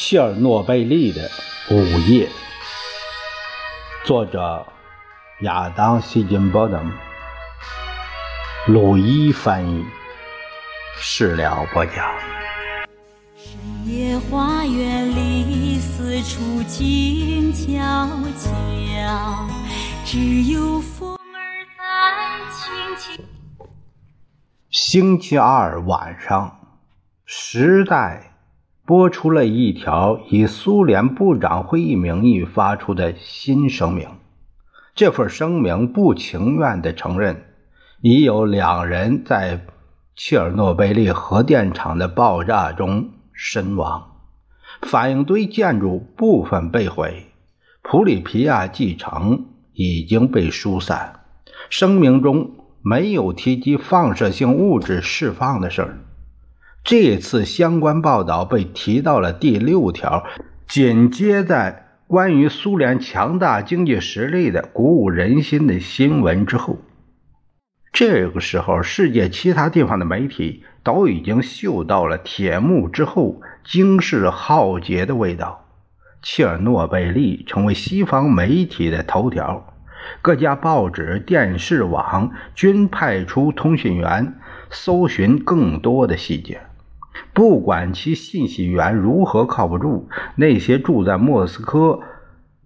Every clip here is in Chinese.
切尔诺贝利的午夜，作者亚当·希金波登，鲁伊翻译，事了不讲。深夜花园里，四处静悄悄，只有风儿在轻轻。星期二晚上，《时代》。播出了一条以苏联部长会议名义发出的新声明。这份声明不情愿地承认，已有两人在切尔诺贝利核电厂的爆炸中身亡，反应堆建筑部分被毁，普里皮亚季城已经被疏散。声明中没有提及放射性物质释放的事儿。这次相关报道被提到了第六条，紧接在关于苏联强大经济实力的鼓舞人心的新闻之后。这个时候，世界其他地方的媒体都已经嗅到了铁幕之后惊世浩劫的味道。切尔诺贝利成为西方媒体的头条，各家报纸、电视网均派出通讯员搜寻更多的细节。不管其信息源如何靠不住，那些住在莫斯科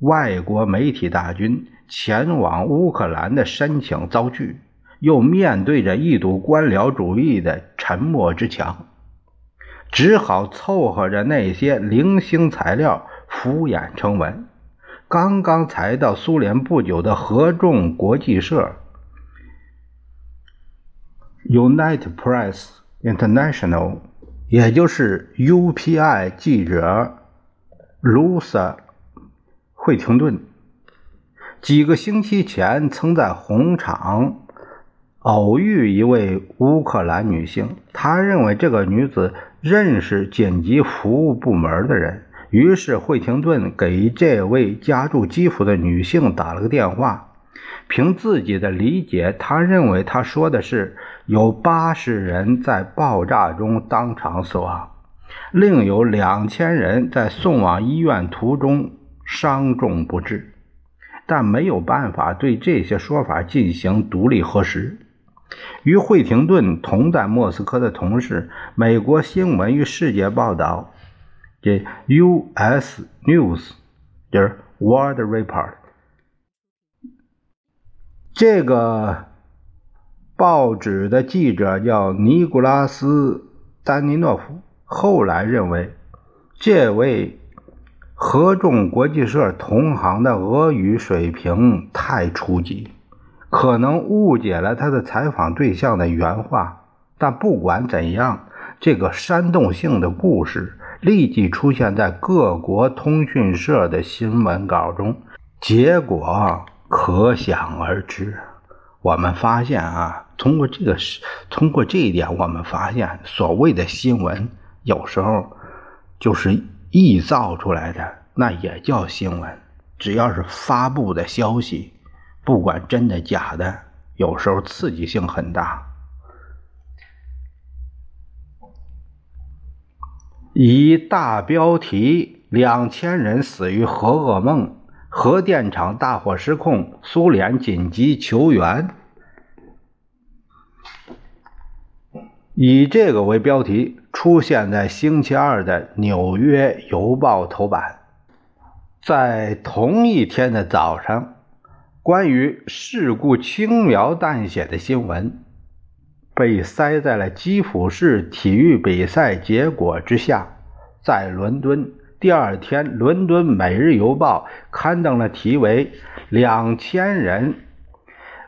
外国媒体大军前往乌克兰的申请遭拒，又面对着一堵官僚主义的沉默之墙，只好凑合着那些零星材料敷衍成文。刚刚才到苏联不久的合众国际社 （United Press International）。也就是 UPI 记者卢瑟惠廷顿几个星期前曾在红场偶遇一位乌克兰女性，他认为这个女子认识紧急服务部门的人，于是惠廷顿给这位家住基辅的女性打了个电话。凭自己的理解，他认为他说的是有八十人在爆炸中当场死亡，另有两千人在送往医院途中伤重不治，但没有办法对这些说法进行独立核实。与惠廷顿同在莫斯科的同事，美国新闻与世界报道，这 U.S. News，就是 World Report。这个报纸的记者叫尼古拉斯·丹尼诺夫。后来认为，这位合众国际社同行的俄语水平太初级，可能误解了他的采访对象的原话。但不管怎样，这个煽动性的故事立即出现在各国通讯社的新闻稿中，结果。可想而知，我们发现啊，通过这个是通过这一点，我们发现所谓的新闻有时候就是臆造出来的，那也叫新闻。只要是发布的消息，不管真的假的，有时候刺激性很大。以大标题：两千人死于核噩梦。核电厂大火失控，苏联紧急求援。以这个为标题，出现在星期二的《纽约邮报》头版。在同一天的早上，关于事故轻描淡写的新闻被塞在了基辅市体育比赛结果之下，在伦敦。第二天，伦敦《每日邮报》刊登了题为“两千人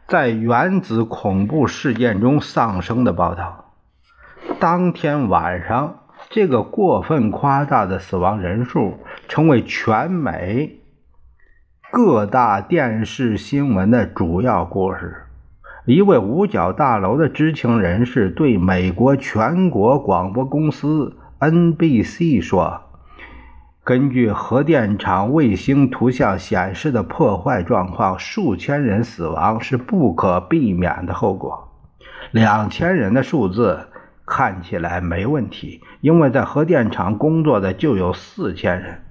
在原子恐怖事件中丧生”的报道。当天晚上，这个过分夸大的死亡人数成为全美各大电视新闻的主要故事。一位五角大楼的知情人士对美国全国广播公司 NBC 说。根据核电厂卫星图像显示的破坏状况，数千人死亡是不可避免的后果。两千人的数字看起来没问题，因为在核电厂工作的就有四千人。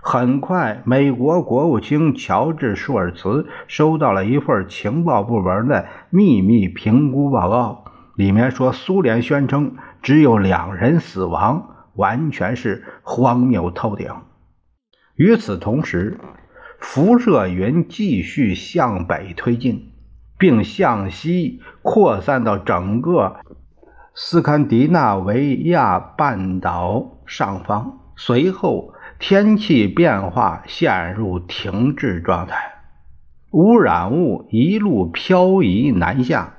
很快，美国国务卿乔治·舒尔茨收到了一份情报部门的秘密评估报告，里面说苏联宣称只有两人死亡，完全是荒谬透顶。与此同时，辐射云继续向北推进，并向西扩散到整个斯堪的纳维亚半岛上方。随后，天气变化陷入停滞状态，污染物一路漂移南下，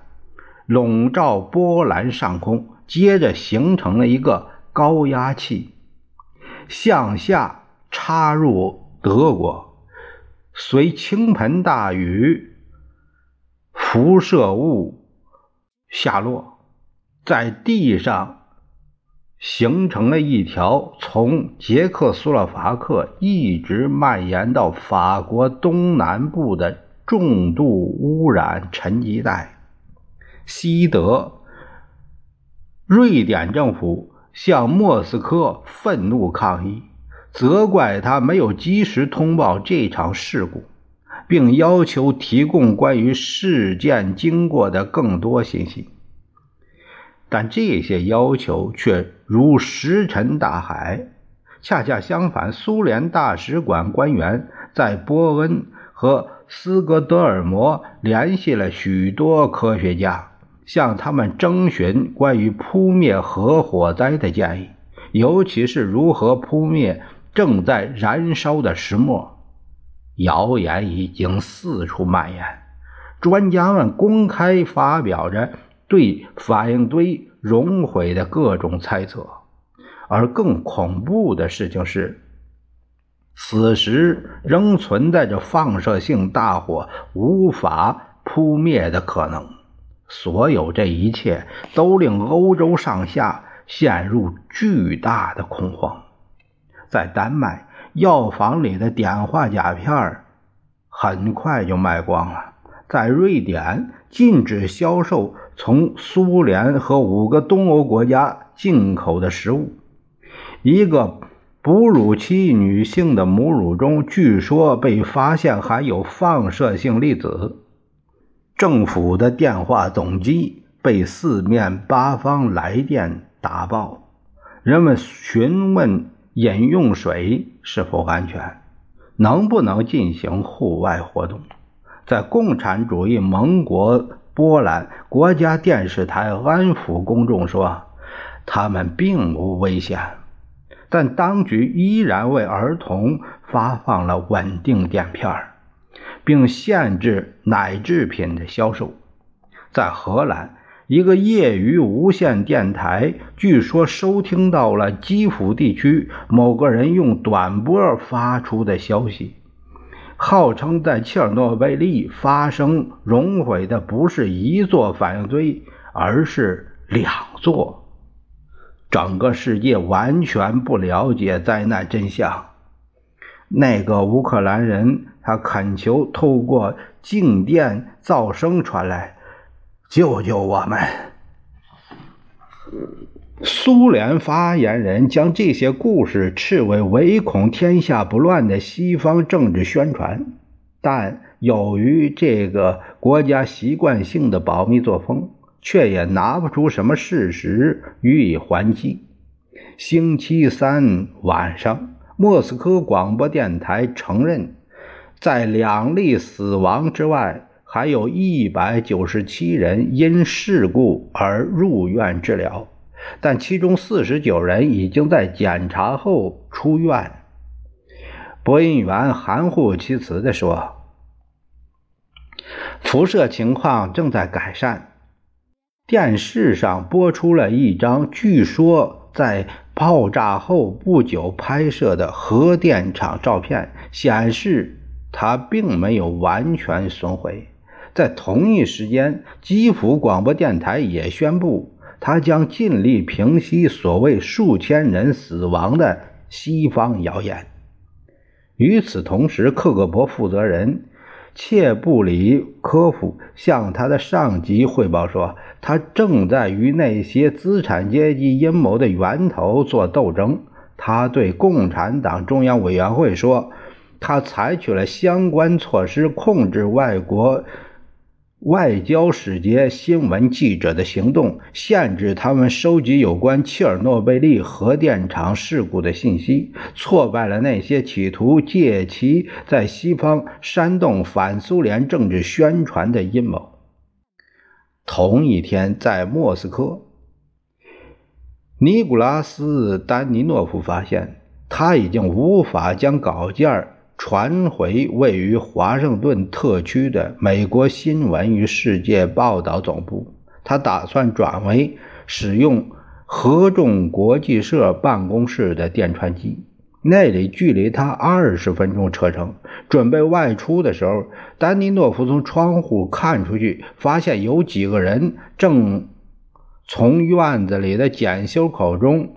笼罩波兰上空，接着形成了一个高压器，向下插入德国，随倾盆大雨，辐射物下落，在地上。形成了一条从捷克斯洛伐克一直蔓延到法国东南部的重度污染沉积带。西德、瑞典政府向莫斯科愤怒抗议，责怪他没有及时通报这场事故，并要求提供关于事件经过的更多信息。但这些要求却如石沉大海。恰恰相反，苏联大使馆官员在波恩和斯格德尔摩联系了许多科学家，向他们征询关于扑灭核火灾的建议，尤其是如何扑灭正在燃烧的石墨。谣言已经四处蔓延，专家们公开发表着。对反应堆熔毁的各种猜测，而更恐怖的事情是，此时仍存在着放射性大火无法扑灭的可能。所有这一切都令欧洲上下陷入巨大的恐慌。在丹麦，药房里的碘化钾片很快就卖光了；在瑞典，禁止销售。从苏联和五个东欧国家进口的食物，一个哺乳期女性的母乳中据说被发现含有放射性粒子。政府的电话总机被四面八方来电打爆，人们询问饮用水是否安全，能不能进行户外活动。在共产主义盟国。波兰国家电视台安抚公众说，他们并无危险，但当局依然为儿童发放了稳定垫片，并限制奶制品的销售。在荷兰，一个业余无线电台据说收听到了基辅地区某个人用短波发出的消息。号称在切尔诺贝利发生熔毁的不是一座反应堆，而是两座。整个世界完全不了解灾难真相。那个乌克兰人，他恳求透过静电噪声传来：“救救我们！”苏联发言人将这些故事斥为唯恐天下不乱的西方政治宣传，但由于这个国家习惯性的保密作风，却也拿不出什么事实予以还击。星期三晚上，莫斯科广播电台承认，在两例死亡之外，还有一百九十七人因事故而入院治疗。但其中四十九人已经在检查后出院。播音员含糊其辞地说：“辐射情况正在改善。”电视上播出了一张据说在爆炸后不久拍摄的核电厂照片，显示它并没有完全损毁。在同一时间，基辅广播电台也宣布。他将尽力平息所谓数千人死亡的西方谣言。与此同时，克格勃负责人切布里科夫向他的上级汇报说，他正在与那些资产阶级阴谋的源头做斗争。他对共产党中央委员会说，他采取了相关措施控制外国。外交使节、新闻记者的行动，限制他们收集有关切尔诺贝利核电厂事故的信息，挫败了那些企图借其在西方煽动反苏联政治宣传的阴谋。同一天，在莫斯科，尼古拉斯·丹尼诺夫发现，他已经无法将稿件传回位于华盛顿特区的美国新闻与世界报道总部。他打算转为使用合众国际社办公室的电传机，那里距离他二十分钟车程。准备外出的时候，丹尼诺夫从窗户看出去，发现有几个人正从院子里的检修口中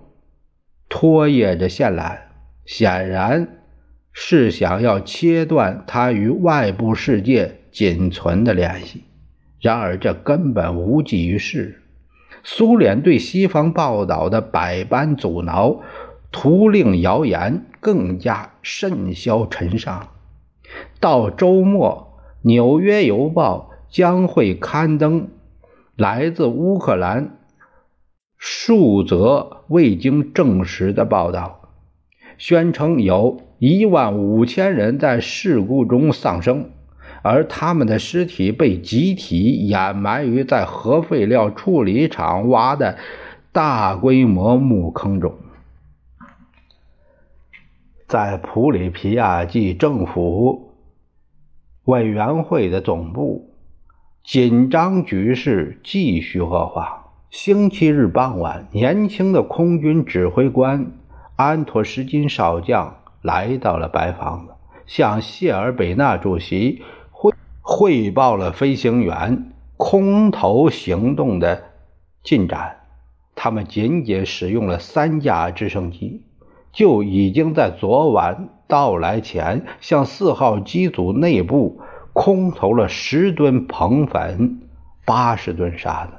拖曳着线缆，显然。是想要切断他与外部世界仅存的联系，然而这根本无济于事。苏联对西方报道的百般阻挠，徒令谣言更加甚嚣尘上。到周末，《纽约邮报》将会刊登来自乌克兰数则未经证实的报道，宣称有。一万五千人在事故中丧生，而他们的尸体被集体掩埋于在核废料处理厂挖的大规模墓坑中。在普里皮亚季政府委员会的总部，紧张局势继续恶化。星期日傍晚，年轻的空军指挥官安托什金少将。来到了白房子，向谢尔贝纳主席汇汇报了飞行员空投行动的进展。他们仅仅使用了三架直升机，就已经在昨晚到来前向四号机组内部空投了十吨硼粉、八十吨沙子。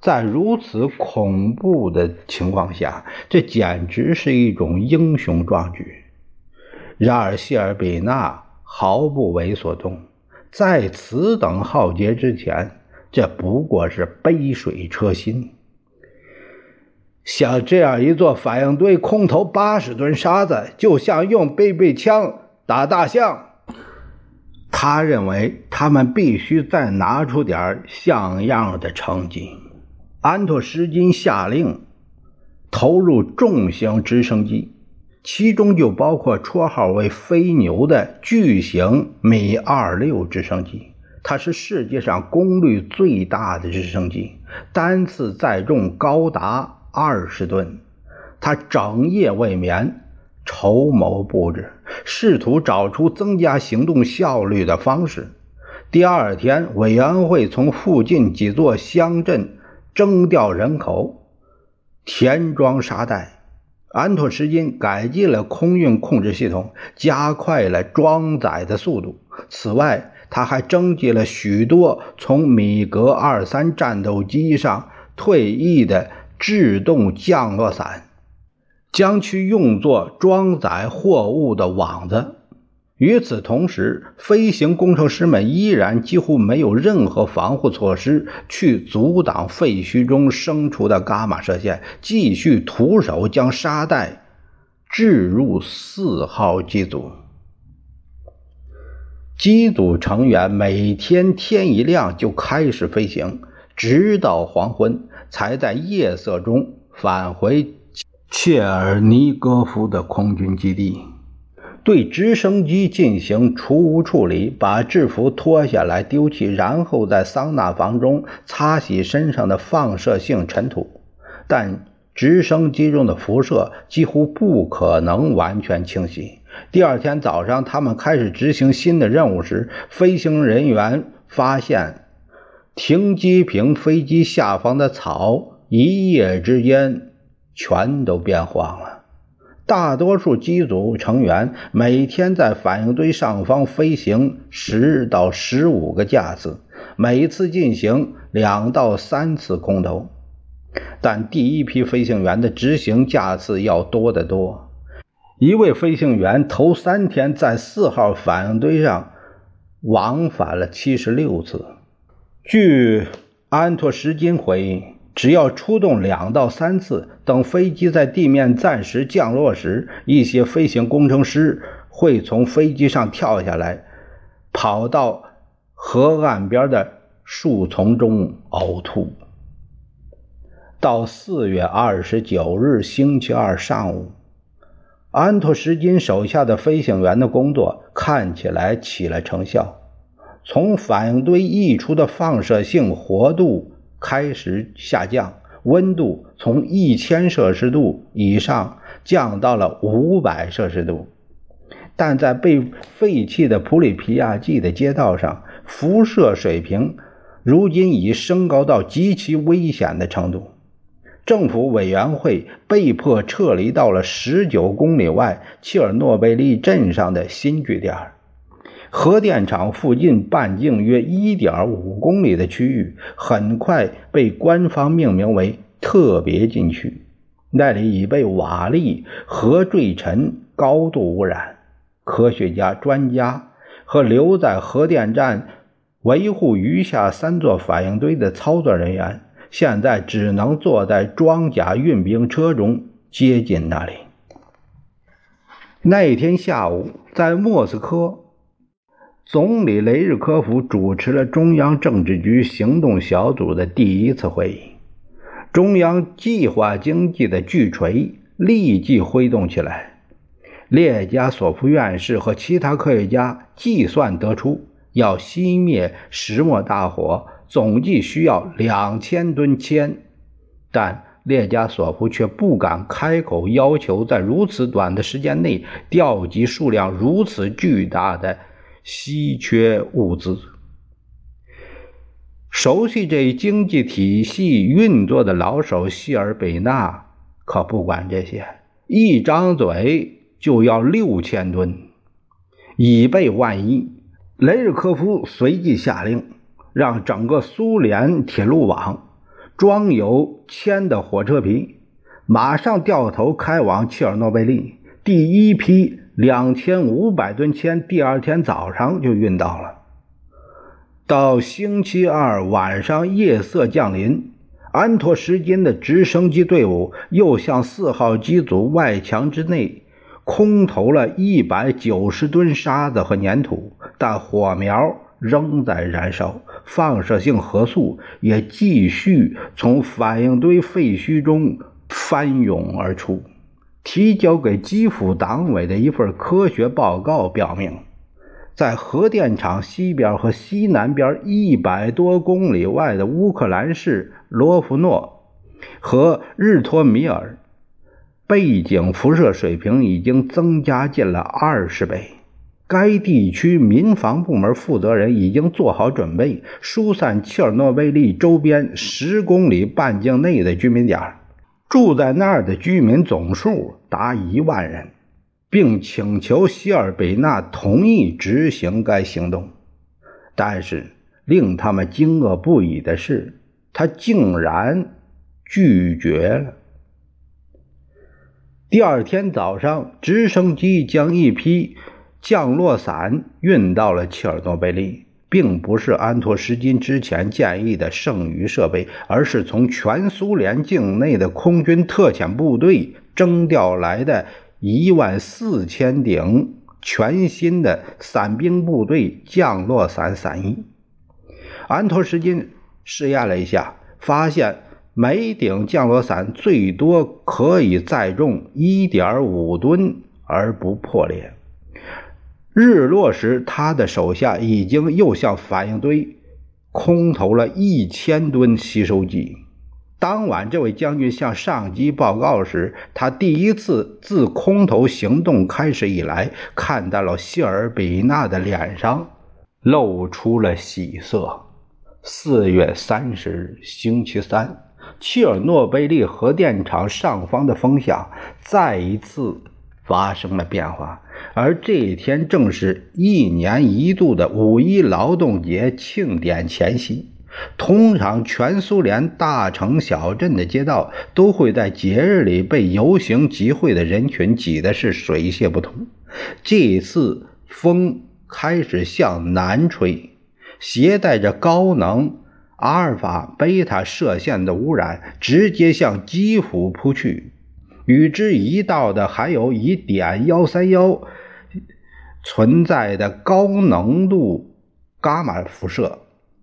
在如此恐怖的情况下，这简直是一种英雄壮举。然而，谢尔比纳毫不为所动。在此等浩劫之前，这不过是杯水车薪。像这样一座反应堆空投八十吨沙子，就像用背背枪打大象。他认为他们必须再拿出点像样的成绩。安托什金下令投入重型直升机。其中就包括绰号为“飞牛”的巨型米二六直升机，它是世界上功率最大的直升机，单次载重高达二十吨。他整夜未眠，筹谋布置，试图找出增加行动效率的方式。第二天，委员会从附近几座乡镇征调人口，填装沙袋。安托什金改进了空运控制系统，加快了装载的速度。此外，他还征集了许多从米格二三战斗机上退役的制动降落伞，将其用作装载货物的网子。与此同时，飞行工程师们依然几乎没有任何防护措施去阻挡废墟中生出的伽马射线，继续徒手将沙袋置入四号机组。机组成员每天天一亮就开始飞行，直到黄昏，才在夜色中返回切尔尼戈夫的空军基地。对直升机进行除污处理，把制服脱下来丢弃，然后在桑拿房中擦洗身上的放射性尘土。但直升机中的辐射几乎不可能完全清洗。第二天早上，他们开始执行新的任务时，飞行人员发现停机坪飞机下方的草一夜之间全都变黄了。大多数机组成员每天在反应堆上方飞行十到十五个架次，每次进行两到三次空投。但第一批飞行员的执行架次要多得多。一位飞行员头三天在四号反应堆上往返了七十六次。据安托什金回忆，只要出动两到三次，等飞机在地面暂时降落时，一些飞行工程师会从飞机上跳下来，跑到河岸边的树丛中呕吐。到四月二十九日星期二上午，安托什金手下的飞行员的工作看起来起了成效。从反应堆溢出的放射性活度开始下降，温度从一千摄氏度以上降到了五百摄氏度。但在被废弃的普里皮亚季的街道上，辐射水平如今已升高到极其危险的程度。政府委员会被迫撤离到了十九公里外切尔诺贝利镇上的新据点。核电厂附近半径约一点五公里的区域，很快被官方命名为特别禁区。那里已被瓦砾和坠尘高度污染。科学家、专家和留在核电站维护余下三座反应堆的操作人员。现在只能坐在装甲运兵车中接近那里。那天下午，在莫斯科，总理雷日科夫主持了中央政治局行动小组的第一次会议。中央计划经济的巨锤立即挥动起来。列加索夫院士和其他科学家计算得出，要熄灭石墨大火。总计需要两千吨铅，但列加索夫却不敢开口要求在如此短的时间内调集数量如此巨大的稀缺物资。熟悉这一经济体系运作的老手希尔贝纳可不管这些，一张嘴就要六千吨，以备万一。雷日科夫随即下令。让整个苏联铁路网装有铅的火车皮马上掉头开往切尔诺贝利。第一批两千五百吨铅第二天早上就运到了。到星期二晚上夜色降临，安托什金的直升机队伍又向四号机组外墙之内空投了一百九十吨沙子和粘土，但火苗仍在燃烧。放射性核素也继续从反应堆废墟中翻涌而出。提交给基辅党委的一份科学报告表明，在核电厂西边和西南边一百多公里外的乌克兰市罗夫诺和日托米尔，背景辐射水平已经增加近了二十倍。该地区民防部门负责人已经做好准备，疏散切尔诺贝利周边十公里半径内的居民点。住在那儿的居民总数达一万人，并请求希尔贝纳同意执行该行动。但是令他们惊愕不已的是，他竟然拒绝了。第二天早上，直升机将一批。降落伞运到了切尔诺贝利，并不是安托什金之前建议的剩余设备，而是从全苏联境内的空军特遣部队征调来的一万四千顶全新的伞兵部队降落伞伞衣。安托什金试验了一下，发现每顶降落伞最多可以载重一点五吨而不破裂。日落时，他的手下已经又向反应堆空投了一千吨吸收剂。当晚，这位将军向上级报告时，他第一次自空投行动开始以来，看到了谢尔比纳的脸上露出了喜色。四月三十日，星期三，切尔诺贝利核电厂上方的风向再一次发生了变化，而这一天正是一年一度的五一劳动节庆典前夕。通常，全苏联大城小镇的街道都会在节日里被游行集会的人群挤得是水泄不通。这次风开始向南吹，携带着高能阿尔法、贝塔射线的污染，直接向基辅扑去。与之一道的还有以碘幺三幺存在的高浓度伽马辐射。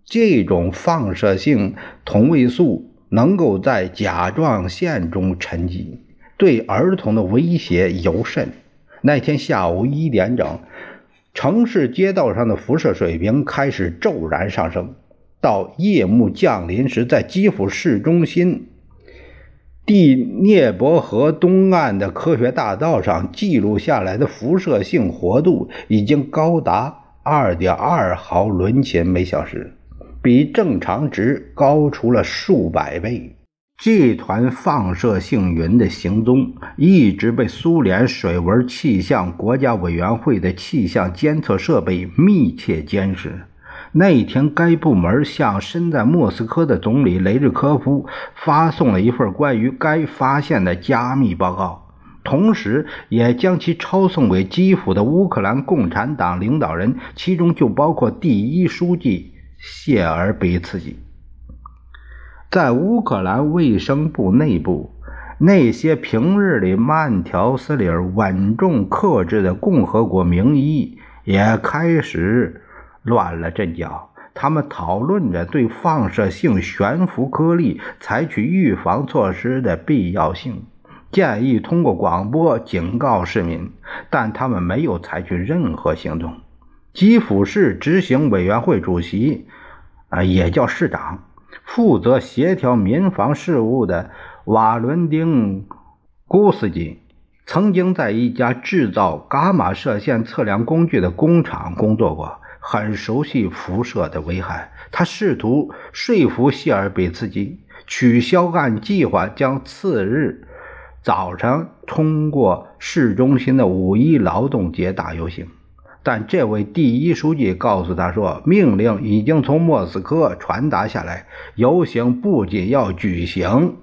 这种放射性同位素能够在甲状腺中沉积，对儿童的威胁尤甚。那天下午一点整，城市街道上的辐射水平开始骤然上升。到夜幕降临时，在基辅市中心第聂伯河东岸的科学大道上记录下来的辐射性活度已经高达二点二毫伦琴每小时。比正常值高出了数百倍。这团放射性云的行踪一直被苏联水文气象国家委员会的气象监测设备密切监视。那一天，该部门向身在莫斯科的总理雷日科夫发送了一份关于该发现的加密报告，同时也将其抄送给基辅的乌克兰共产党领导人，其中就包括第一书记。谢尔比茨基在乌克兰卫生部内部，那些平日里慢条斯理、稳重克制的共和国名医也开始乱了阵脚。他们讨论着对放射性悬浮颗粒采取预防措施的必要性，建议通过广播警告市民，但他们没有采取任何行动。基辅市执行委员会主席，啊，也叫市长，负责协调民防事务的瓦伦丁·古斯基，曾经在一家制造伽马射线测量工具的工厂工作过，很熟悉辐射的危害。他试图说服谢尔比茨基取消按计划将次日早上通过市中心的五一劳动节大游行。但这位第一书记告诉他说，命令已经从莫斯科传达下来，游行不仅要举行，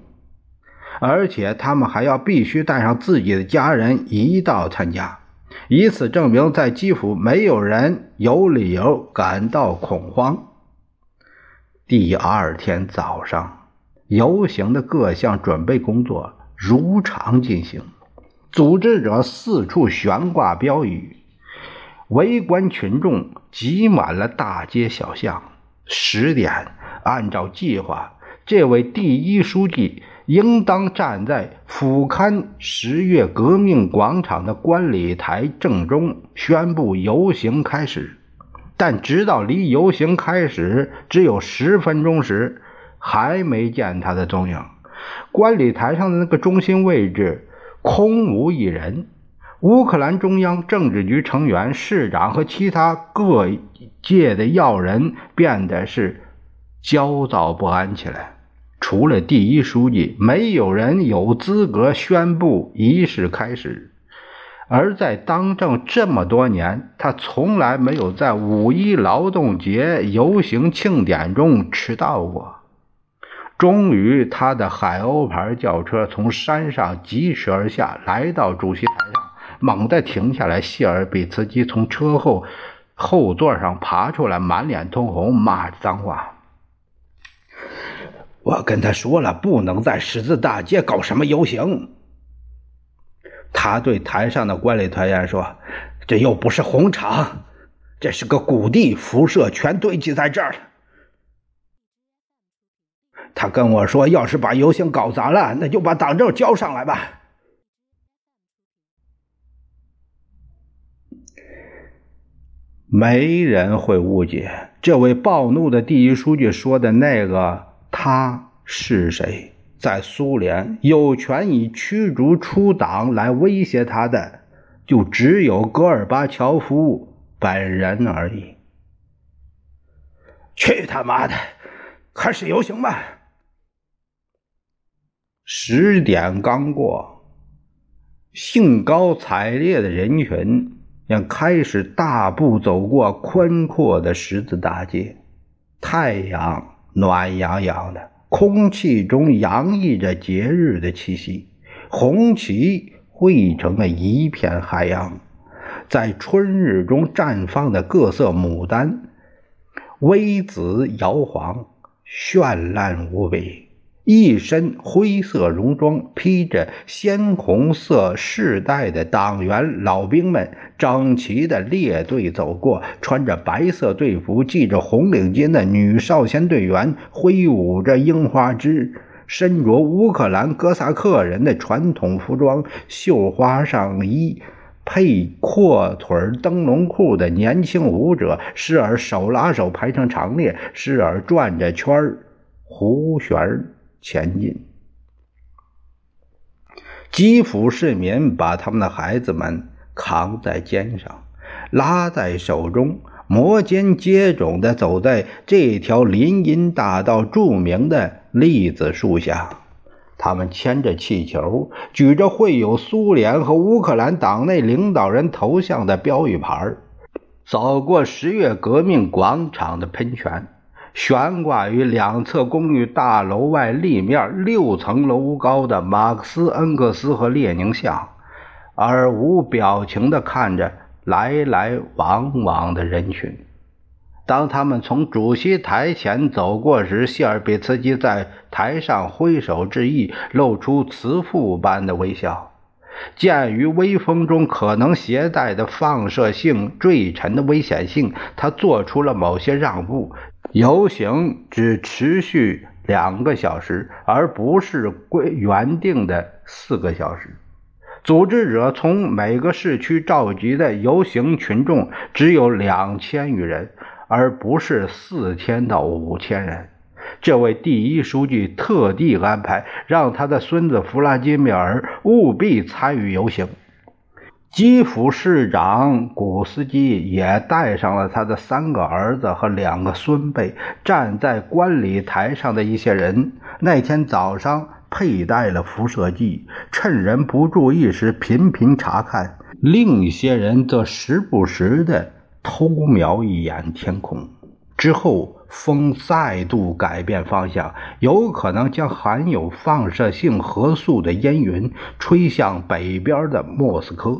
而且他们还要必须带上自己的家人一道参加，以此证明在基辅没有人有理由感到恐慌。第二天早上，游行的各项准备工作如常进行，组织者四处悬挂标语。围观群众挤满了大街小巷。十点，按照计划，这位第一书记应当站在俯瞰十月革命广场的观礼台正中，宣布游行开始。但直到离游行开始只有十分钟时，还没见他的踪影。观礼台上的那个中心位置空无一人。乌克兰中央政治局成员、市长和其他各界的要人变得是焦躁不安起来。除了第一书记，没有人有资格宣布仪式开始。而在当政这么多年，他从来没有在五一劳动节游行庆典中迟到过。终于，他的海鸥牌轿车从山上疾驰而下，来到主席台上。猛地停下来，谢尔比茨基从车后后座上爬出来，满脸通红，骂着脏话。我跟他说了，不能在十字大街搞什么游行。他对台上的观礼团员说：“这又不是红场，这是个谷地，辐射全堆积在这儿了。”他跟我说：“要是把游行搞砸了，那就把党证交上来吧。”没人会误解这位暴怒的第一书记说的那个他是谁。在苏联，有权以驱逐出党来威胁他的，就只有戈尔巴乔夫本人而已。去他妈的！开始游行吧！十点刚过，兴高采烈的人群便开始大步走过宽阔的十字大街。太阳暖洋洋的，空气中洋溢着节日的气息，红旗汇成了一片海洋。在春日中绽放的各色牡丹，微紫摇黄，绚烂无比。一身灰色戎装、披着鲜红色饰带的党员老兵们整齐的列队走过；穿着白色队服、系着红领巾的女少先队员挥舞着樱花枝；身着乌克兰哥萨克人的传统服装、绣花上衣、配阔腿灯笼裤的年轻舞者，时而手拉手排成长列，时而转着圈儿胡旋前进，基辅市民把他们的孩子们扛在肩上，拉在手中，摩肩接踵地走在这条林荫大道著名的栗子树下。他们牵着气球，举着绘有苏联和乌克兰党内领导人头像的标语牌，走过十月革命广场的喷泉。悬挂于两侧公寓大楼外立面六层楼高的马克思、恩格斯和列宁像，而无表情地看着来来往往的人群。当他们从主席台前走过时，谢尔比茨基在台上挥手致意，露出慈父般的微笑。鉴于微风中可能携带的放射性坠尘的危险性，他做出了某些让步。游行只持续两个小时，而不是规原定的四个小时。组织者从每个市区召集的游行群众只有两千余人，而不是四千到五千人。这位第一书记特地安排，让他的孙子弗拉基米尔务必参与游行。基辅市长古斯基也带上了他的三个儿子和两个孙辈。站在观礼台上的一些人那天早上佩戴了辐射剂，趁人不注意时频频查看；另一些人则时不时地偷瞄一眼天空。之后，风再度改变方向，有可能将含有放射性核素的烟云吹向北边的莫斯科。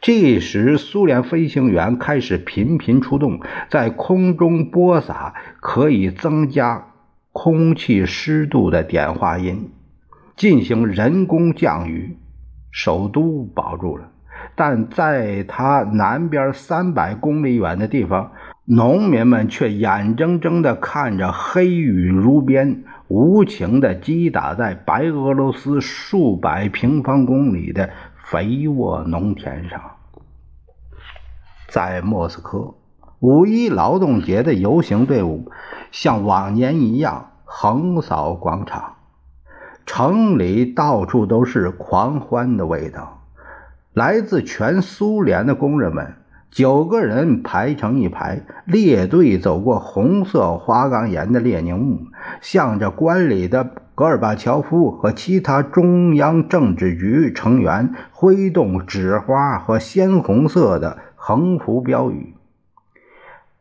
这时，苏联飞行员开始频频出动，在空中播撒可以增加空气湿度的碘化银，进行人工降雨。首都保住了，但在它南边三百公里远的地方，农民们却眼睁睁地看着黑雨如鞭，无情地击打在白俄罗斯数百平方公里的。肥沃农田上，在莫斯科，五一劳动节的游行队伍像往年一样横扫广场，城里到处都是狂欢的味道。来自全苏联的工人们，九个人排成一排，列队走过红色花岗岩的列宁墓，向着关里的。戈尔巴乔夫和其他中央政治局成员挥动纸花和鲜红色的横幅标语，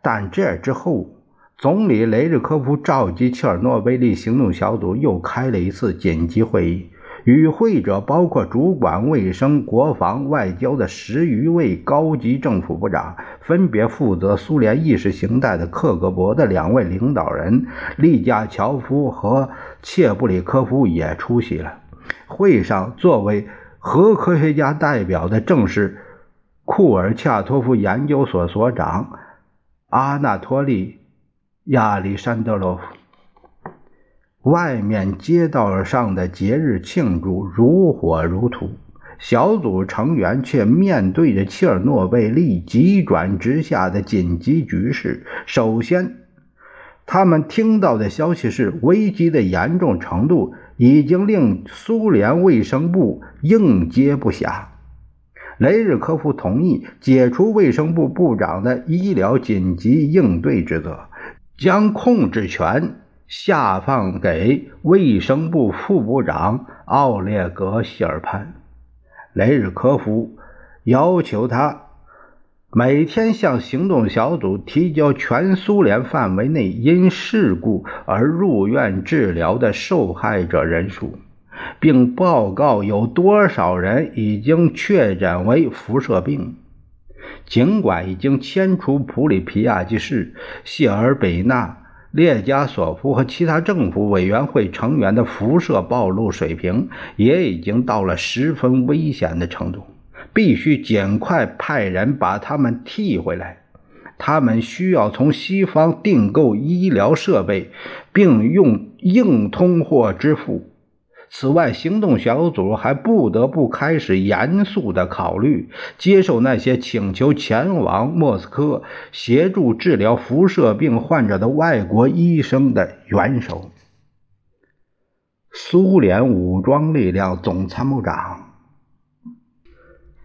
但这之后，总理雷日科夫召集切尔诺贝利行动小组又开了一次紧急会议。与会者包括主管卫生、国防、外交的十余位高级政府部长，分别负责苏联意识形态的克格勃的两位领导人利加乔夫和切布里科夫也出席了。会上，作为核科学家代表的正是库尔恰托夫研究所所长阿纳托利亚历山德罗夫。外面街道上的节日庆祝如火如荼，小组成员却面对着切尔诺贝利急转直下的紧急局势。首先，他们听到的消息是，危机的严重程度已经令苏联卫生部应接不暇。雷日科夫同意解除卫生部部长的医疗紧急应对职责，将控制权。下放给卫生部副部长奥列格·希尔潘。雷日科夫要求他每天向行动小组提交全苏联范围内因事故而入院治疗的受害者人数，并报告有多少人已经确诊为辐射病。尽管已经迁出普里皮亚季市，谢尔贝纳。列加索夫和其他政府委员会成员的辐射暴露水平也已经到了十分危险的程度，必须尽快派人把他们替回来。他们需要从西方订购医疗设备，并用硬通货支付。此外，行动小组还不得不开始严肃地考虑接受那些请求前往莫斯科协助治疗辐射病患者的外国医生的援手。苏联武装力量总参谋长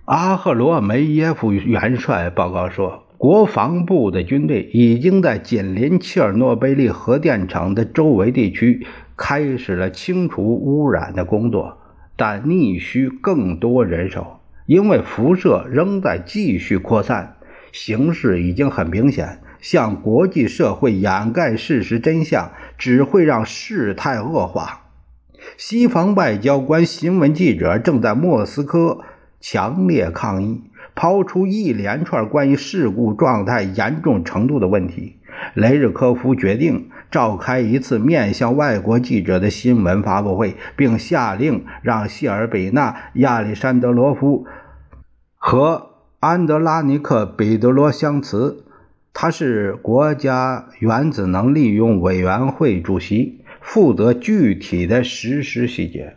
阿赫罗梅耶夫元帅报告说，国防部的军队已经在紧邻切尔诺贝利核电厂的周围地区。开始了清除污染的工作，但逆需更多人手，因为辐射仍在继续扩散。形势已经很明显，向国际社会掩盖事实真相，只会让事态恶化。西方外交官、新闻记者正在莫斯科强烈抗议，抛出一连串关于事故状态严重程度的问题。雷日科夫决定。召开一次面向外国记者的新闻发布会，并下令让谢尔比纳、亚历山德罗夫和安德拉尼克·彼得罗相辞。他是国家原子能利用委员会主席，负责具体的实施细节。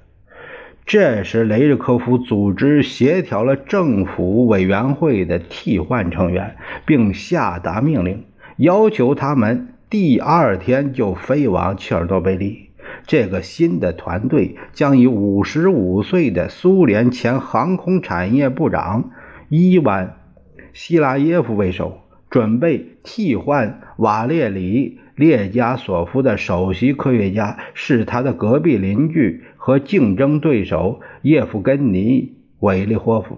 这时，雷日科夫组织协调了政府委员会的替换成员，并下达命令，要求他们。第二天就飞往切尔诺贝利。这个新的团队将以五十五岁的苏联前航空产业部长伊万·希拉耶夫为首，准备替换瓦列里·列加索夫的首席科学家，是他的隔壁邻居和竞争对手叶夫根尼·韦利霍夫。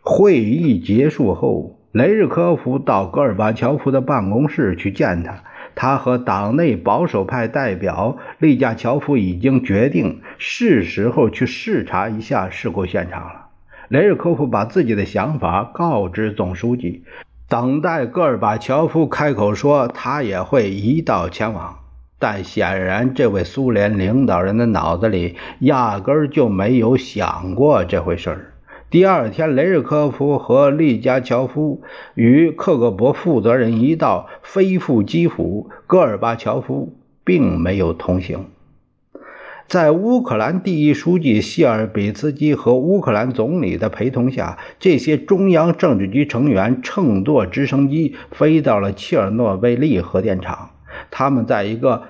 会议结束后。雷日科夫到戈尔巴乔夫的办公室去见他。他和党内保守派代表利加乔夫已经决定是时候去视察一下事故现场了。雷日科夫把自己的想法告知总书记，等待戈尔巴乔夫开口说他也会一道前往。但显然，这位苏联领导人的脑子里压根儿就没有想过这回事儿。第二天，雷日科夫和利加乔夫与克格勃负责人一道飞赴基辅，戈尔巴乔夫并没有同行。在乌克兰第一书记谢尔比茨基和乌克兰总理的陪同下，这些中央政治局成员乘坐直升机飞到了切尔诺贝利核电厂。他们在一个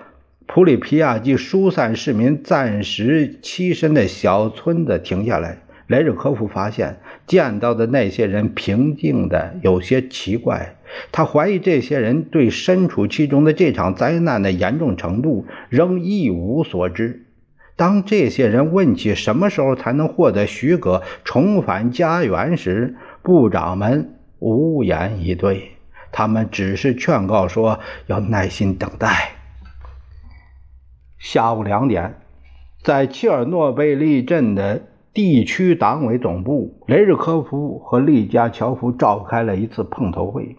普里皮亚季疏散市民暂时栖身的小村子停下来。雷日科夫发现见到的那些人平静的有些奇怪，他怀疑这些人对身处其中的这场灾难的严重程度仍一无所知。当这些人问起什么时候才能获得许可重返家园时，部长们无言以对，他们只是劝告说要耐心等待。下午两点，在切尔诺贝利镇的。地区党委总部，雷日科夫和利加乔夫召开了一次碰头会，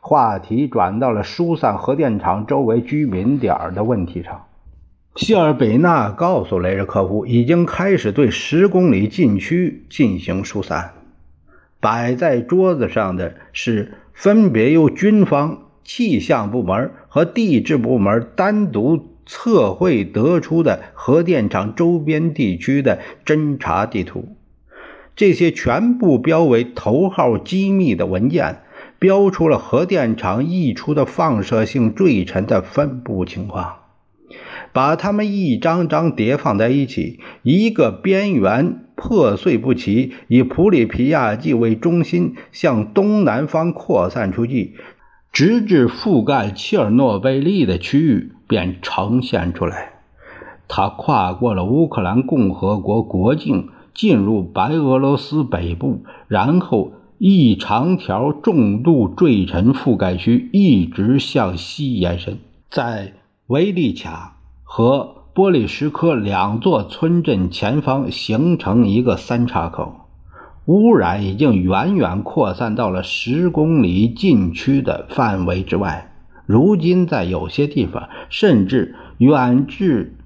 话题转到了疏散核电厂周围居民点的问题上。谢尔贝纳告诉雷日科夫，已经开始对十公里禁区进行疏散。摆在桌子上的是分别由军方、气象部门和地质部门单独。测绘得出的核电厂周边地区的侦察地图，这些全部标为头号机密的文件，标出了核电厂溢出的放射性坠尘的分布情况。把它们一张张叠放在一起，一个边缘破碎不齐，以普里皮亚季为中心向东南方扩散出去，直至覆盖切尔诺贝利的区域。便呈现出来。它跨过了乌克兰共和国国境，进入白俄罗斯北部，然后一长条重度坠沉覆盖区一直向西延伸，在维利卡和波利什科两座村镇前方形成一个三岔口。污染已经远远扩散到了十公里禁区的范围之外，如今在有些地方甚至远至。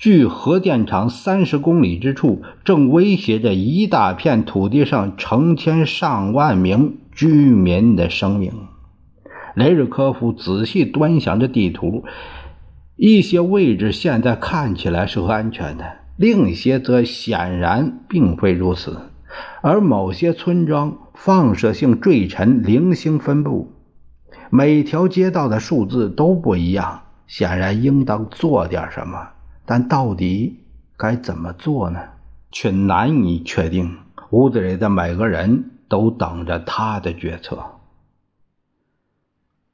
距核电厂三十公里之处，正威胁着一大片土地上成千上万名居民的生命。雷日科夫仔细端详着地图，一些位置现在看起来是安全的，另一些则显然并非如此。而某些村庄放射性坠尘零星分布，每条街道的数字都不一样，显然应当做点什么。但到底该怎么做呢？却难以确定。屋子里的每个人都等着他的决策。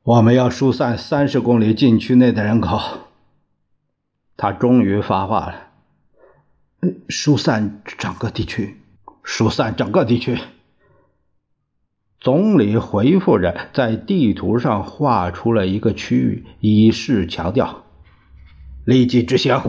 我们要疏散三十公里禁区内的人口。他终于发话了：“疏散整个地区，疏散整个地区。”总理回复着，在地图上画出了一个区域，以示强调：“立即执行。”